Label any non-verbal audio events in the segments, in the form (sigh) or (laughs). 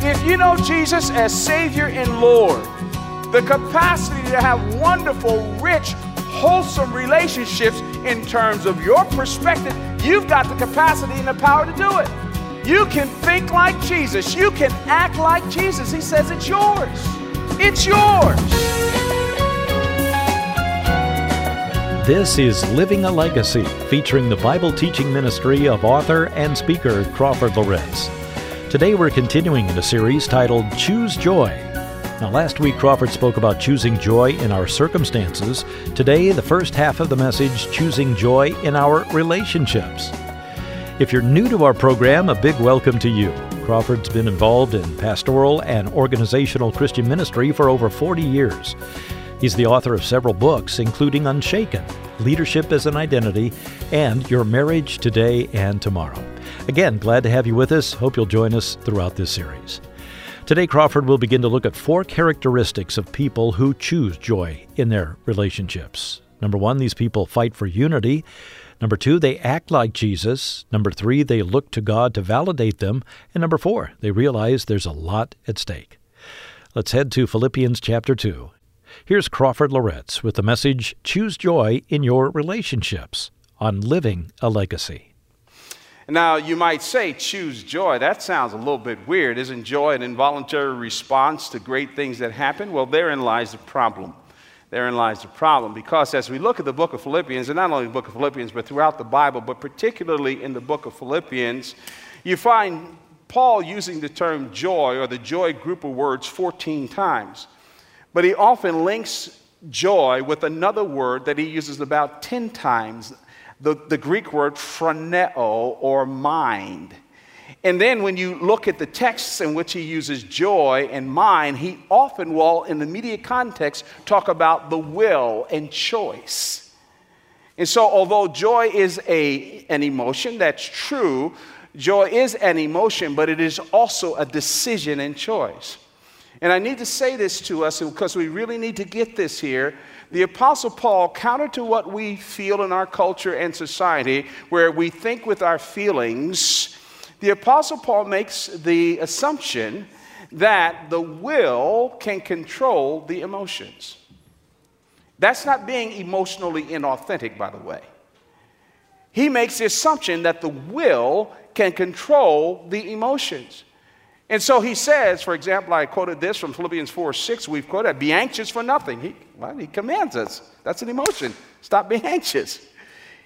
If you know Jesus as Savior and Lord, the capacity to have wonderful, rich, wholesome relationships in terms of your perspective, you've got the capacity and the power to do it. You can think like Jesus. You can act like Jesus. He says it's yours. It's yours. This is Living a Legacy, featuring the Bible teaching ministry of author and speaker Crawford Loritts. Today we're continuing in a series titled Choose Joy. Now, last week Crawford spoke about choosing joy in our circumstances. Today, the first half of the message, Choosing Joy in Our Relationships. If you're new to our program, a big welcome to you. Crawford's been involved in pastoral and organizational Christian ministry for over 40 years. He's the author of several books, including Unshaken, Leadership as an Identity, and Your Marriage Today and Tomorrow. Again, glad to have you with us. Hope you'll join us throughout this series. Today, Crawford will begin to look at four characteristics of people who choose joy in their relationships. Number one, these people fight for unity. Number two, they act like Jesus. Number three, they look to God to validate them. And number four, they realize there's a lot at stake. Let's head to Philippians chapter 2 Here's Crawford Loritts with the message Choose Joy in Your Relationships on Living a Legacy. Now, you might say, choose joy. That sounds a little bit weird. Isn't joy an involuntary response to great things that happen? Well, therein lies the problem. Therein lies the problem. Because as we look at the book of Philippians, and not only the book of Philippians, but throughout the Bible, but particularly in the book of Philippians, you find Paul using the term joy or the joy group of words 14 times. But he often links joy with another word that he uses about 10 times the, the Greek word phroneo or mind. And then when you look at the texts in which he uses joy and mind, he often will, in the media context, talk about the will and choice. And so, although joy is a, an emotion, that's true, joy is an emotion, but it is also a decision and choice. And I need to say this to us because we really need to get this here. The Apostle Paul, counter to what we feel in our culture and society, where we think with our feelings, the Apostle Paul makes the assumption that the will can control the emotions. That's not being emotionally inauthentic, by the way. He makes the assumption that the will can control the emotions. And so he says, for example, I quoted this from Philippians 4 6, we've quoted, be anxious for nothing. He, well, he commands us. That's an emotion. Stop being (laughs) anxious.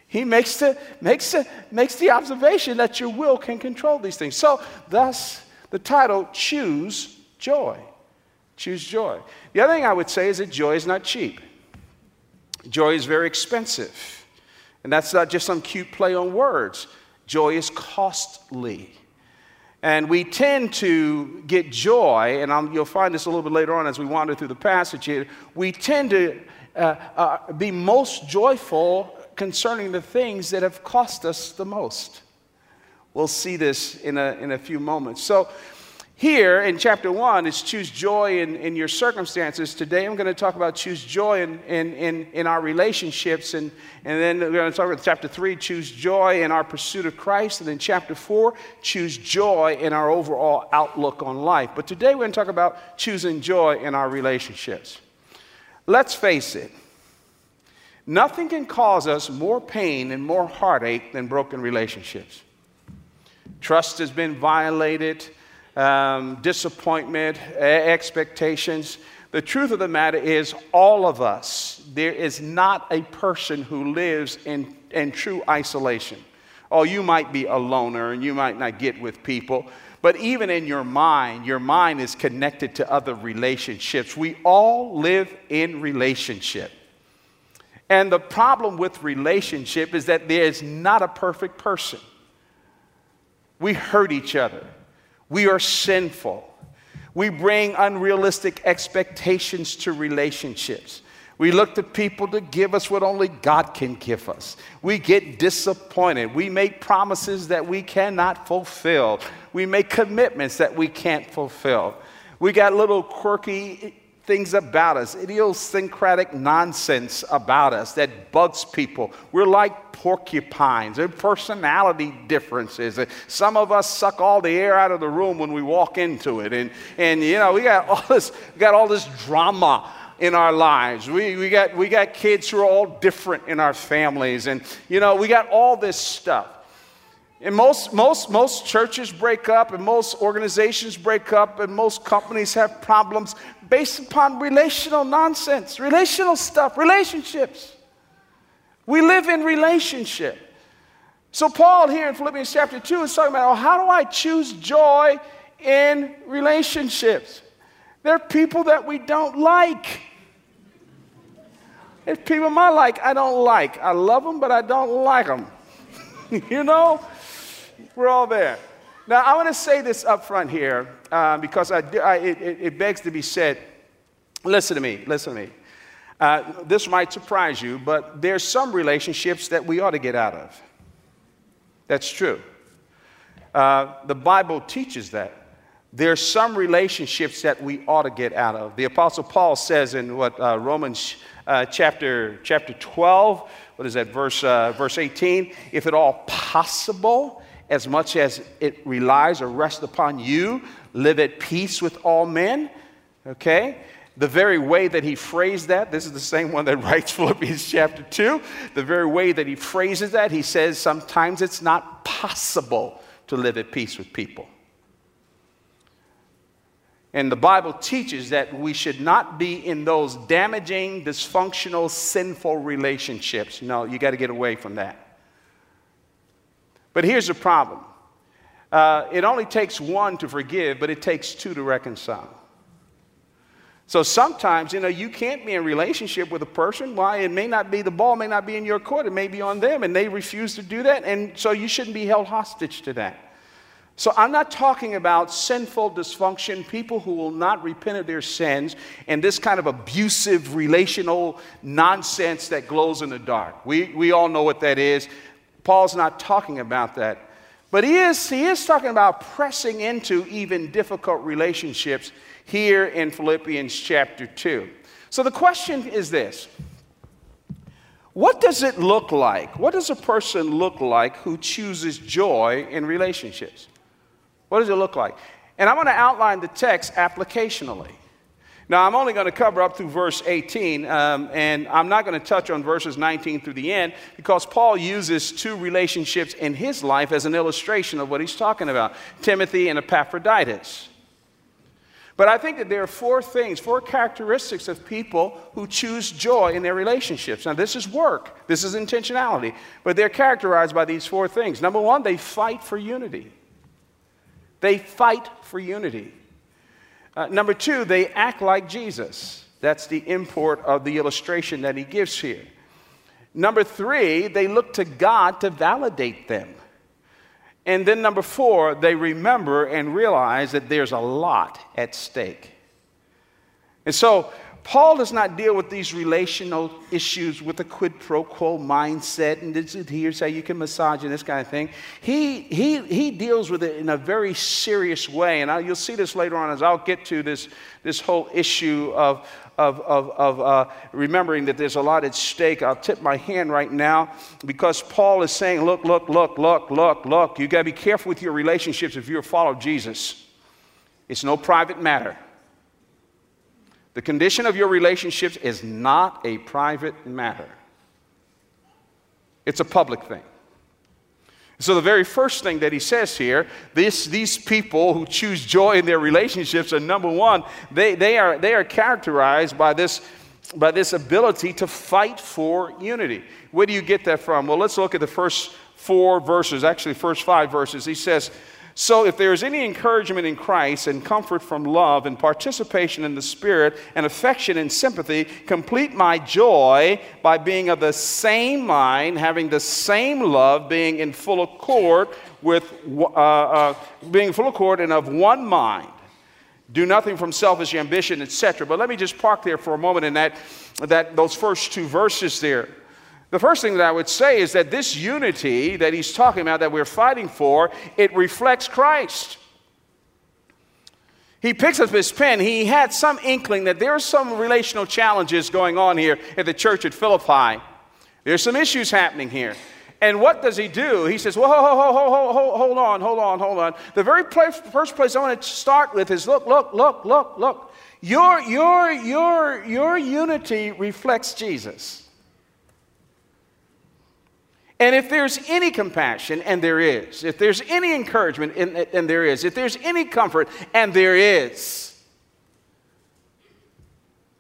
He makes the, makes, the, makes the observation that your will can control these things. So, thus, the title, Choose Joy. Choose joy. The other thing I would say is that joy is not cheap, joy is very expensive. And that's not just some cute play on words, joy is costly. And we tend to get joy, and I'm, you'll find this a little bit later on as we wander through the passage here. We tend to uh, uh, be most joyful concerning the things that have cost us the most. We'll see this in a, in a few moments. So, here in chapter one is choose joy in, in your circumstances. Today I'm going to talk about choose joy in, in, in, in our relationships. And, and then we're going to talk about chapter three, choose joy in our pursuit of Christ. And then chapter four, choose joy in our overall outlook on life. But today we're going to talk about choosing joy in our relationships. Let's face it, nothing can cause us more pain and more heartache than broken relationships. Trust has been violated um, disappointment, expectations. The truth of the matter is, all of us, there is not a person who lives in, in true isolation. Oh, you might be a loner and you might not get with people, but even in your mind, your mind is connected to other relationships. We all live in relationship. And the problem with relationship is that there is not a perfect person. We hurt each other. We are sinful. We bring unrealistic expectations to relationships. We look to people to give us what only God can give us. We get disappointed. We make promises that we cannot fulfill. We make commitments that we can't fulfill. We got little quirky things about us, idiosyncratic nonsense about us that bugs people. We're like porcupines. There personality differences. Some of us suck all the air out of the room when we walk into it. And, and you know, we got (laughs) all this, we got all this drama in our lives. We, we, got, we got kids who are all different in our families. And, you know, we got all this stuff. And most, most, most churches break up, and most organizations break up, and most companies have problems based upon relational nonsense, relational stuff, relationships. We live in relationship. So, Paul here in Philippians chapter 2 is talking about oh, how do I choose joy in relationships? There are people that we don't like. There's people my like I don't like. I love them, but I don't like them. (laughs) you know? We're all there. Now, I want to say this up front here uh, because I, I, it, it, begs to be said. Listen to me, listen to me. Uh, this might surprise you, but there's some relationships that we ought to get out of. That's true. Uh, the Bible teaches that. There's some relationships that we ought to get out of. The Apostle Paul says in what uh, Romans uh, chapter, chapter 12, what is that, verse, uh, verse 18? If at all possible, as much as it relies or rests upon you. Live at peace with all men. Okay? The very way that he phrased that, this is the same one that (laughs) writes Philippians chapter 2. The very way that he phrases that, he says sometimes it's not possible to live at peace with people. And the Bible teaches that we should not be in those damaging, dysfunctional, sinful relationships. No, you got to get away from that. But here's the problem uh, it only takes one to forgive, but it takes two to reconcile. So sometimes, you know, you can't be in relationship with a person. Why? It may not be the ball, may not be in your court, it may be on them, and they refuse to do that, and so you shouldn't be held hostage to that. So I'm not talking about sinful dysfunction, people who will not repent of their sins, and this kind of abusive relational nonsense that glows in the dark. We, we all know what that is. Paul's not talking about that. But he is, he is talking about pressing into even difficult relationships here in Philippians chapter 2. So the question is this What does it look like? What does a person look like who chooses joy in relationships? What does it look like? And I'm going to outline the text applicationally. Now, I'm only going to cover up through verse 18, um, and I'm not going to touch on verses 19 through the end because Paul uses two relationships in his life as an illustration of what he's talking about Timothy and Epaphroditus. But I think that there are four things, four characteristics of people who choose joy in their relationships. Now, this is work, this is intentionality, but they're characterized by these four things. Number one, they fight for unity. They fight for unity. Uh, number two, they act like Jesus. That's the import of the illustration that he gives here. Number three, they look to God to validate them. And then number four, they remember and realize that there's a lot at stake. And so Paul does not deal with these relational issues with a quid pro quo mindset and this is here's how you can massage and this kind of thing. He, he, he deals with it in a very serious way. And I, you'll see this later on as I'll get to this, this whole issue of, of, of, of uh, remembering that there's a lot at stake. I'll tip my hand right now because Paul is saying, look, look, look, look, look, look. You got to be careful with your relationships if you're a follower of Jesus. It's no private matter. The condition of your relationships is not a private matter, it's a public thing. So, the very first thing that he says here, this, these people who choose joy in their relationships are number one, they, they, are, they are characterized by this, by this ability to fight for unity. Where do you get that from? Well, let's look at the first four verses, actually, first five verses. He says, so, if there is any encouragement in Christ and comfort from love and participation in the Spirit and affection and sympathy, complete my joy by being of the same mind, having the same love, being in full accord with, uh, uh, being full accord and of one mind. Do nothing from selfish ambition, etc. But let me just park there for a moment in that, that those first two verses there. The first thing that I would say is that this unity that he's talking about, that we're fighting for, it reflects Christ. he picks up his pen. He had some inkling that there are some relational challenges going on here at the church at Philippi. There's some issues happening here. And what does he do? He says, Well, hold, hold, hold, hold, hold on, hold on, hold on. The very place, first place I want to start with is look, look, look, look, look. Your, your, your, your unity reflects Jesus. And if there's any compassion, and there is, if there's any encouragement, and, there is, if there's any comfort, and there is,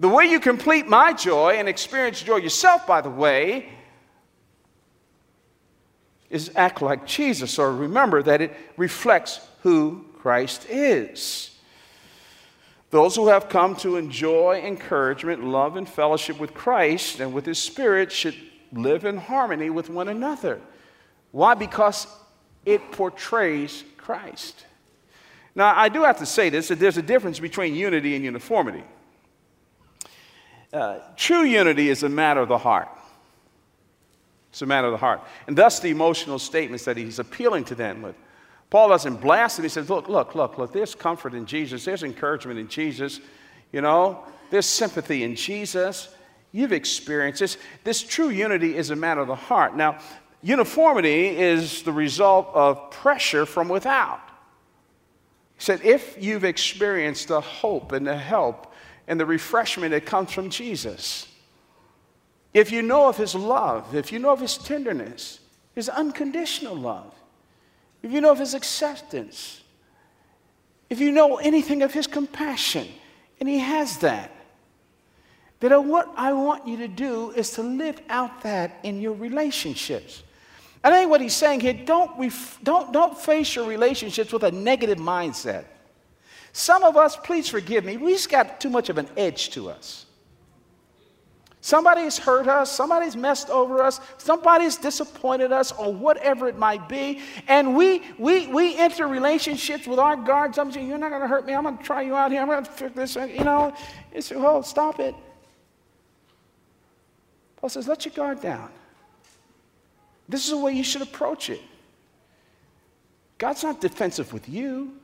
the way you complete my joy and experience joy yourself, by the way, is act like Jesus, or remember that it reflects who Christ is. Those who have come to enjoy encouragement, love, and fellowship with Christ and with His Spirit should live in harmony with one another. Why? Because it portrays Christ. Now, I do have to say this that there's a difference between unity and uniformity. Uh, true unity is a matter of the heart. It's a matter of the heart. And thus the emotional statements that he's appealing to them with. Paul doesn't blast them. He says, Look, look, look, look, there's comfort in Jesus. There's encouragement in Jesus. You know, there's sympathy in Jesus. You've experienced this. This true unity is a matter of the heart. Now, uniformity is the result of pressure from without. He said, if you've experienced the hope and the help and the refreshment that comes from Jesus, if you know of his love, if you know of his tenderness, his unconditional love, if you know of his acceptance, if you know anything of his compassion, and he has that, then uh, what I want you to do is to live out that in your relationships. I think what he's saying here don't, ref- don't, don't face your relationships with a negative mindset. Some of us, please forgive me, we just got too much of an edge to us. Somebody's hurt us, somebody's messed over us, somebody's disappointed us, or whatever it might be. And we we we enter relationships with our guards. I'm saying, You're not gonna hurt me, I'm gonna try you out here, I'm gonna fix this, you know. It's oh, stop it. Paul says, let your guard down. This is the way you should approach it. God's not defensive with you.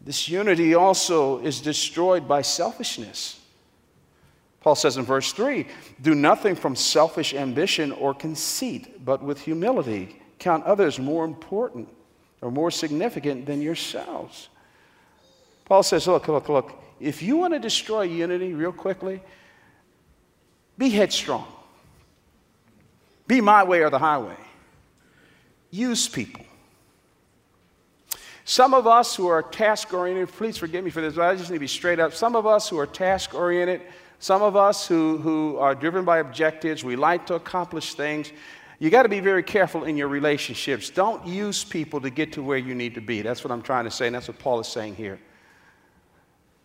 This unity also is destroyed by selfishness. Paul says in verse 3 Do nothing from selfish ambition or conceit, but with humility count others more important or more significant than yourselves. Paul says, Look, look, look, if you want to destroy unity real quickly, be headstrong, be my way or the highway, use people. Some of us who are task oriented, please forgive me for this, but I just need to be straight up. Some of us who are task oriented, some of us who, who are driven by objectives, we like to accomplish things. You got to be very careful in your relationships. Don't use people to get to where you need to be. That's what I'm trying to say, and that's what Paul is saying here.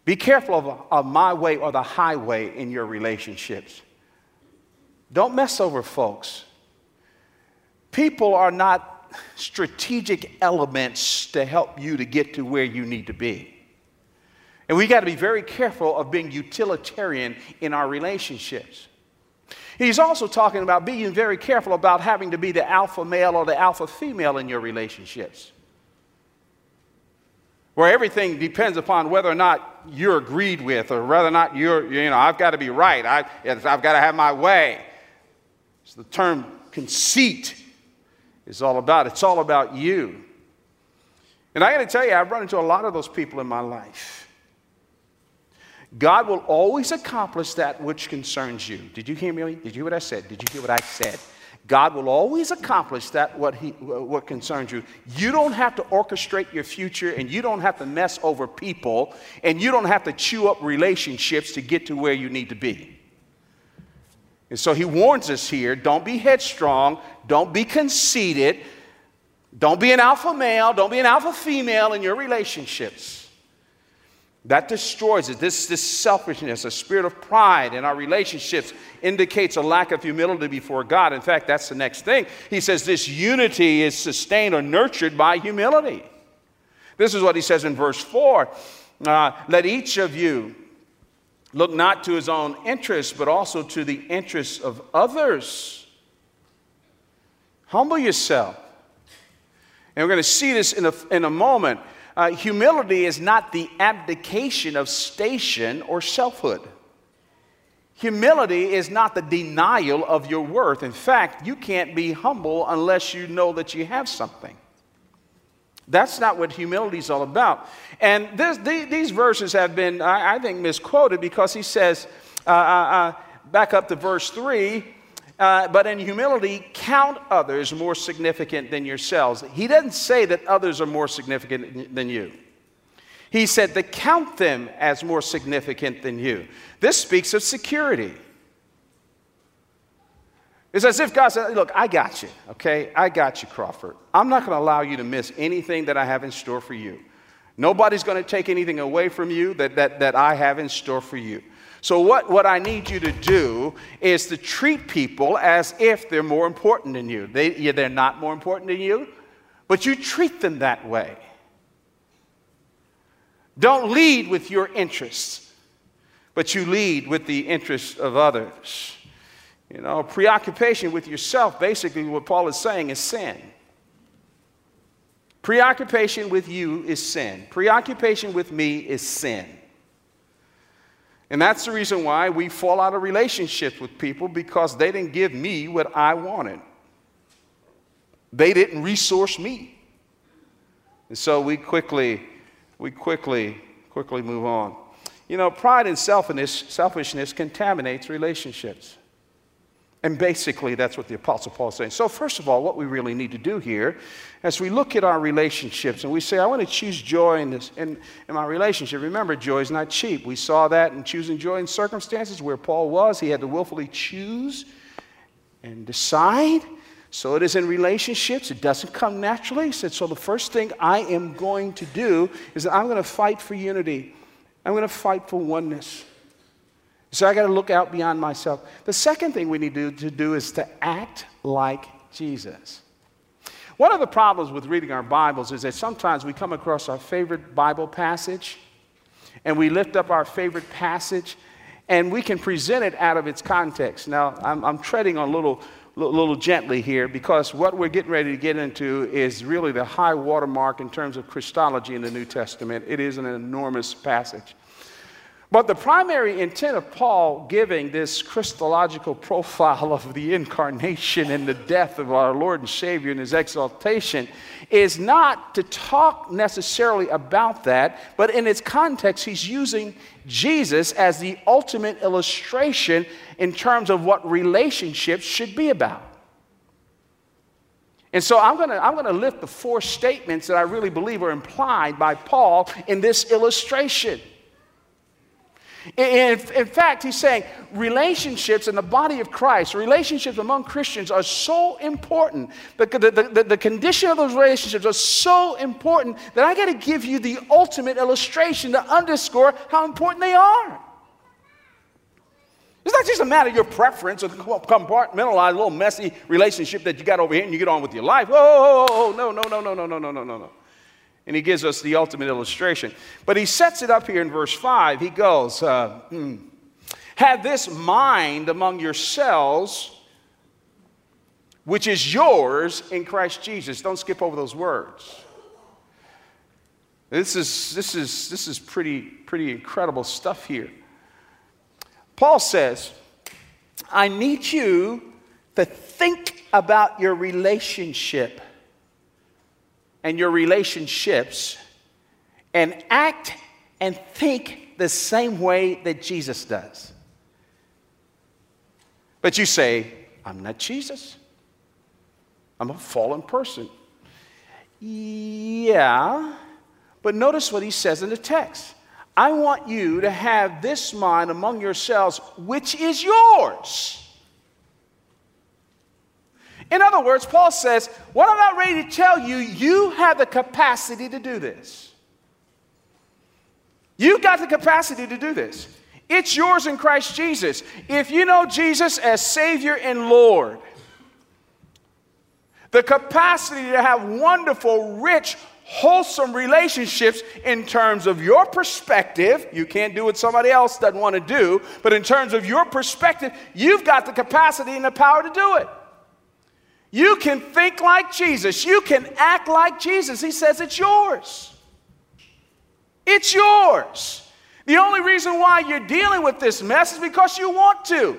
Be careful of, of my way or the highway in your relationships. Don't mess over folks. People are not strategic elements to help you to get to where you need to be. And we got to be very careful of being utilitarian in our relationships. He's also talking about being very careful about having to be the alpha male or the alpha female in your relationships. Where everything depends upon whether or not you're agreed with or whether or not you're, you know, I've got to be right. I, I've got to have my way. The term conceit is all about. It's all about you. And I got to tell you, I've run into a lot of those people in my life. God will always accomplish that which concerns you. Did you hear me? Did you hear what I said? Did you hear what I said? God will always accomplish that what, he, what concerns you. You don't have to orchestrate your future and you don't have to mess over people and you don't have to chew up relationships to get to where you need to be. And so he warns us here don't be headstrong, don't be conceited, don't be an alpha male, don't be an alpha female in your relationships. That destroys it. This, this selfishness, a spirit of pride in our relationships, indicates a lack of humility before God. In fact, that's the next thing. He says this unity is sustained or nurtured by humility. This is what he says in verse 4 uh, Let each of you look not to his own interests, but also to the interests of others. Humble yourself. And we're going to see this in a, in a moment. Uh, humility is not the abdication of station or selfhood. Humility is not the denial of your worth. In fact, you can't be humble unless you know that you have something. That's not what humility is all about. And this, these verses have been, I, I think, misquoted because he says, uh, uh, uh, back up to verse 3, uh, but in humility, count others more significant than yourselves. He doesn't say that others are more significant than you. He said to count them as more significant than you. This speaks of security. It's as if God said, Look, I got you, okay? I got you, Crawford. I'm not going to allow you to miss anything that I have in store for you. Nobody's going to take anything away from you that, that, that I have in store for you. So, what, what I need you to do is to treat people as if they're more important than you. They, yeah, they're not more important than you, but you treat them that way. Don't lead with your interests, but you lead with the interests of others. You know, preoccupation with yourself, basically, what Paul is saying is sin. Preoccupation with you is sin. Preoccupation with me is sin. And that's the reason why we fall out of relationships with people because they didn't give me what I wanted. They didn't resource me. And so we quickly, we quickly, quickly move on. You know, pride and selfishness, selfishness contaminates relationships. And basically, that's what the Apostle Paul is saying. So, first of all, what we really need to do here, as we look at our relationships and we say, I want to choose joy in, this, in, in my relationship, remember, joy is not cheap. We saw that in choosing joy in circumstances where Paul was. He had to willfully choose and decide. So, it is in relationships. It doesn't come naturally. He said, So, the first thing I am going to do is that I'm going to fight for unity, I'm going to fight for oneness. So I got to look out beyond myself. The second thing we need to, to do is to act like Jesus. One of the problems with reading our Bibles is that sometimes we come across our favorite Bible passage and we lift up our favorite passage and we can present it out of its context. Now, I'm, I'm treading on a little, little gently here because what we're getting ready to get into is really the high watermark in terms of Christology in the New Testament. It is an enormous passage. But the primary intent of Paul giving this Christological profile of the incarnation and the death of our Lord and Savior and his exaltation is not to talk necessarily about that, but in its context, he's using Jesus as the ultimate illustration in terms of what relationships should be about. And so I'm going to I'm going to lift the four statements that I really believe are implied by Paul in this illustration. In, in, fact, he's saying relationships in the body of Christ, relationships among Christians are so important. The, the, the, the condition of those relationships are so important that I got to give you the ultimate illustration to underscore how important they are. It's not just a matter of your preference or compartmentalized little messy relationship that you got over here and you get on with your life. Oh, no, no, no, no, no, no, no, no, no. And he gives us the ultimate illustration. But he sets it up here in verse 5. He goes, uh, hmm, Have this mind among yourselves, which is yours in Christ Jesus. Don't skip over those words. This is, this is, this is pretty, pretty incredible stuff here. Paul says, I need you to think about your relationship and your relationships and act and think the same way that Jesus does. But you say, I'm not Jesus. I'm a fallen person. Yeah, but notice what he says in the text. I want you to have this mind among yourselves, which is yours. In other words, Paul says, What I'm not ready to tell you, you have the capacity to do this. You've got the capacity to do this. It's yours in Christ Jesus. If you know Jesus as Savior and Lord, the capacity to have wonderful, rich, wholesome relationships in terms of your perspective. You can't do what somebody else doesn't want to do, but in terms of your perspective, you've got the capacity and the power to do it. You can think like Jesus. You can act like Jesus. He says it's yours. It's yours. The only reason why you're dealing with this mess is because you want to.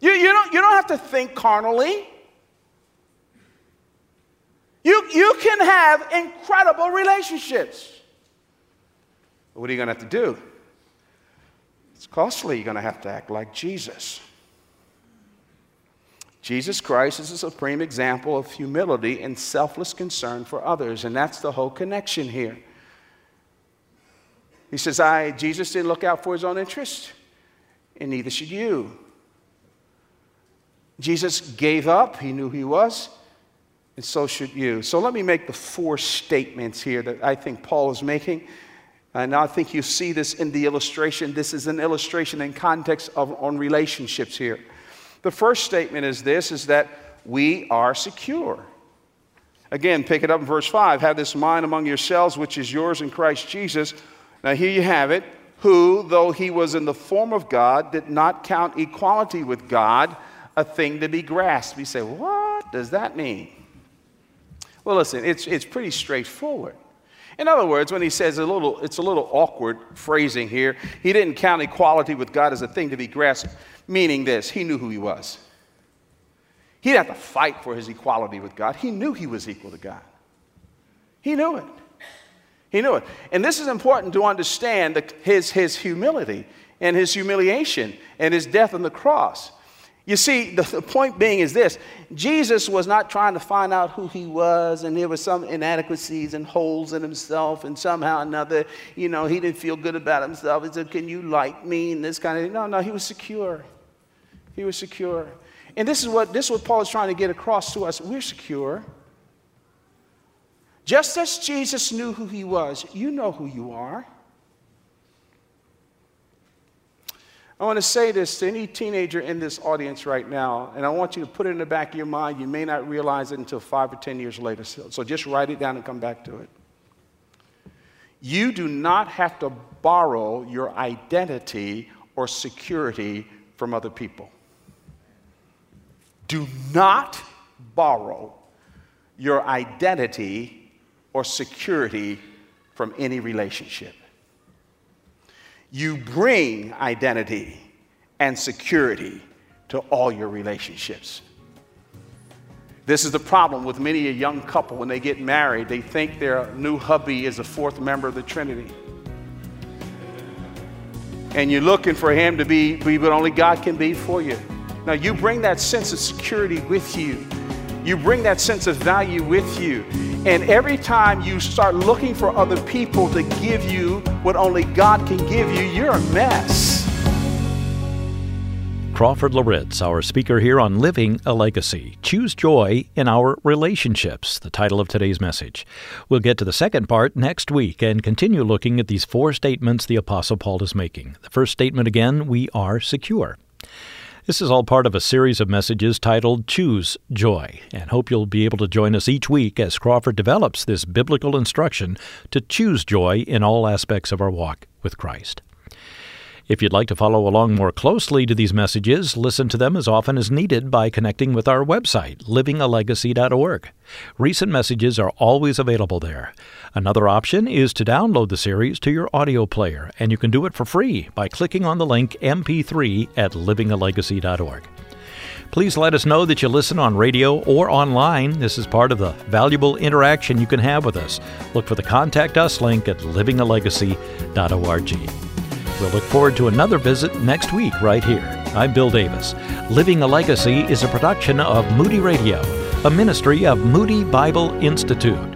You, you, don't, you don't have to think carnally. You, you can have incredible relationships. But what are you going to have to do? It's costly. You're going to have to act like Jesus. Jesus Christ is a supreme example of humility and selfless concern for others, and that's the whole connection here. He says, I, Jesus didn't look out for his own interest, and neither should you. Jesus gave up, he knew he was, and so should you. So let me make the four statements here that I think Paul is making. And I think you see this in the illustration. This is an illustration in context of on relationships here. The first statement is this is that we are secure. Again, pick it up in verse 5. Have this mind among yourselves, which is yours in Christ Jesus. Now, here you have it. Who, though he was in the form of God, did not count equality with God a thing to be grasped. We say, what does that mean? Well, listen, it's, it's pretty straightforward. In other words, when he says a little, it's a little awkward phrasing here, he didn't count equality with God as a thing to be grasped, meaning this he knew who he was. He didn't have to fight for his equality with God. He knew he was equal to God. He knew it. He knew it. And this is important to understand the, his, his humility and his humiliation and his death on the cross. You see, the, the, point being is this Jesus was not trying to find out who he was, and there were some inadequacies and holes in himself, and somehow or another, you know, he didn't feel good about himself. He said, Can you like me? And this kind of thing. No, no, he was secure. He was secure. And this is what this is what Paul is trying to get across to us. We're secure. Just as Jesus knew who he was, you know who you are. I want to say this to any teenager in this audience right now, and I want you to put it in the back of your mind. You may not realize it until five or 10 years later. So just write it down and come back to it. You do not have to borrow your identity or security from other people. Do not borrow your identity or security from any relationship you bring identity and security to all your relationships. This is the problem with many a young couple when they get married. They think their new hubby is a fourth member of the Trinity. And you're looking for him to be, be what only God can be for you. Now, you bring that sense of security with you. You bring that sense of value with you. And every time you start looking for other people to give you what only God can give you, you're a mess. Crawford Loritts, our speaker here on Living a Legacy. Choose joy in our relationships, the title of today's message. We'll get to the second part next week and continue looking at these four statements the Apostle Paul is making. The first statement again, we are secure. This is all part of a series of messages titled Choose Joy, and hope you'll be able to join us each week as Crawford develops this biblical instruction to choose joy in all aspects of our walk with Christ. If you'd like to follow along more closely to these messages, listen to them as often as needed by connecting with our website, livingalegacy.org. Recent messages are always available there. Another option is to download the series to your audio player, and you can do it for free by clicking on the link MP3 at livingalegacy.org. Please let us know that you listen on radio or online. This is part of the valuable interaction you can have with us. Look for the Contact Us link at livingalegacy.org. We'll look forward to another visit next week right here. I'm Bill Davis. Living a Legacy is a production of Moody Radio, a ministry of Moody Bible Institute.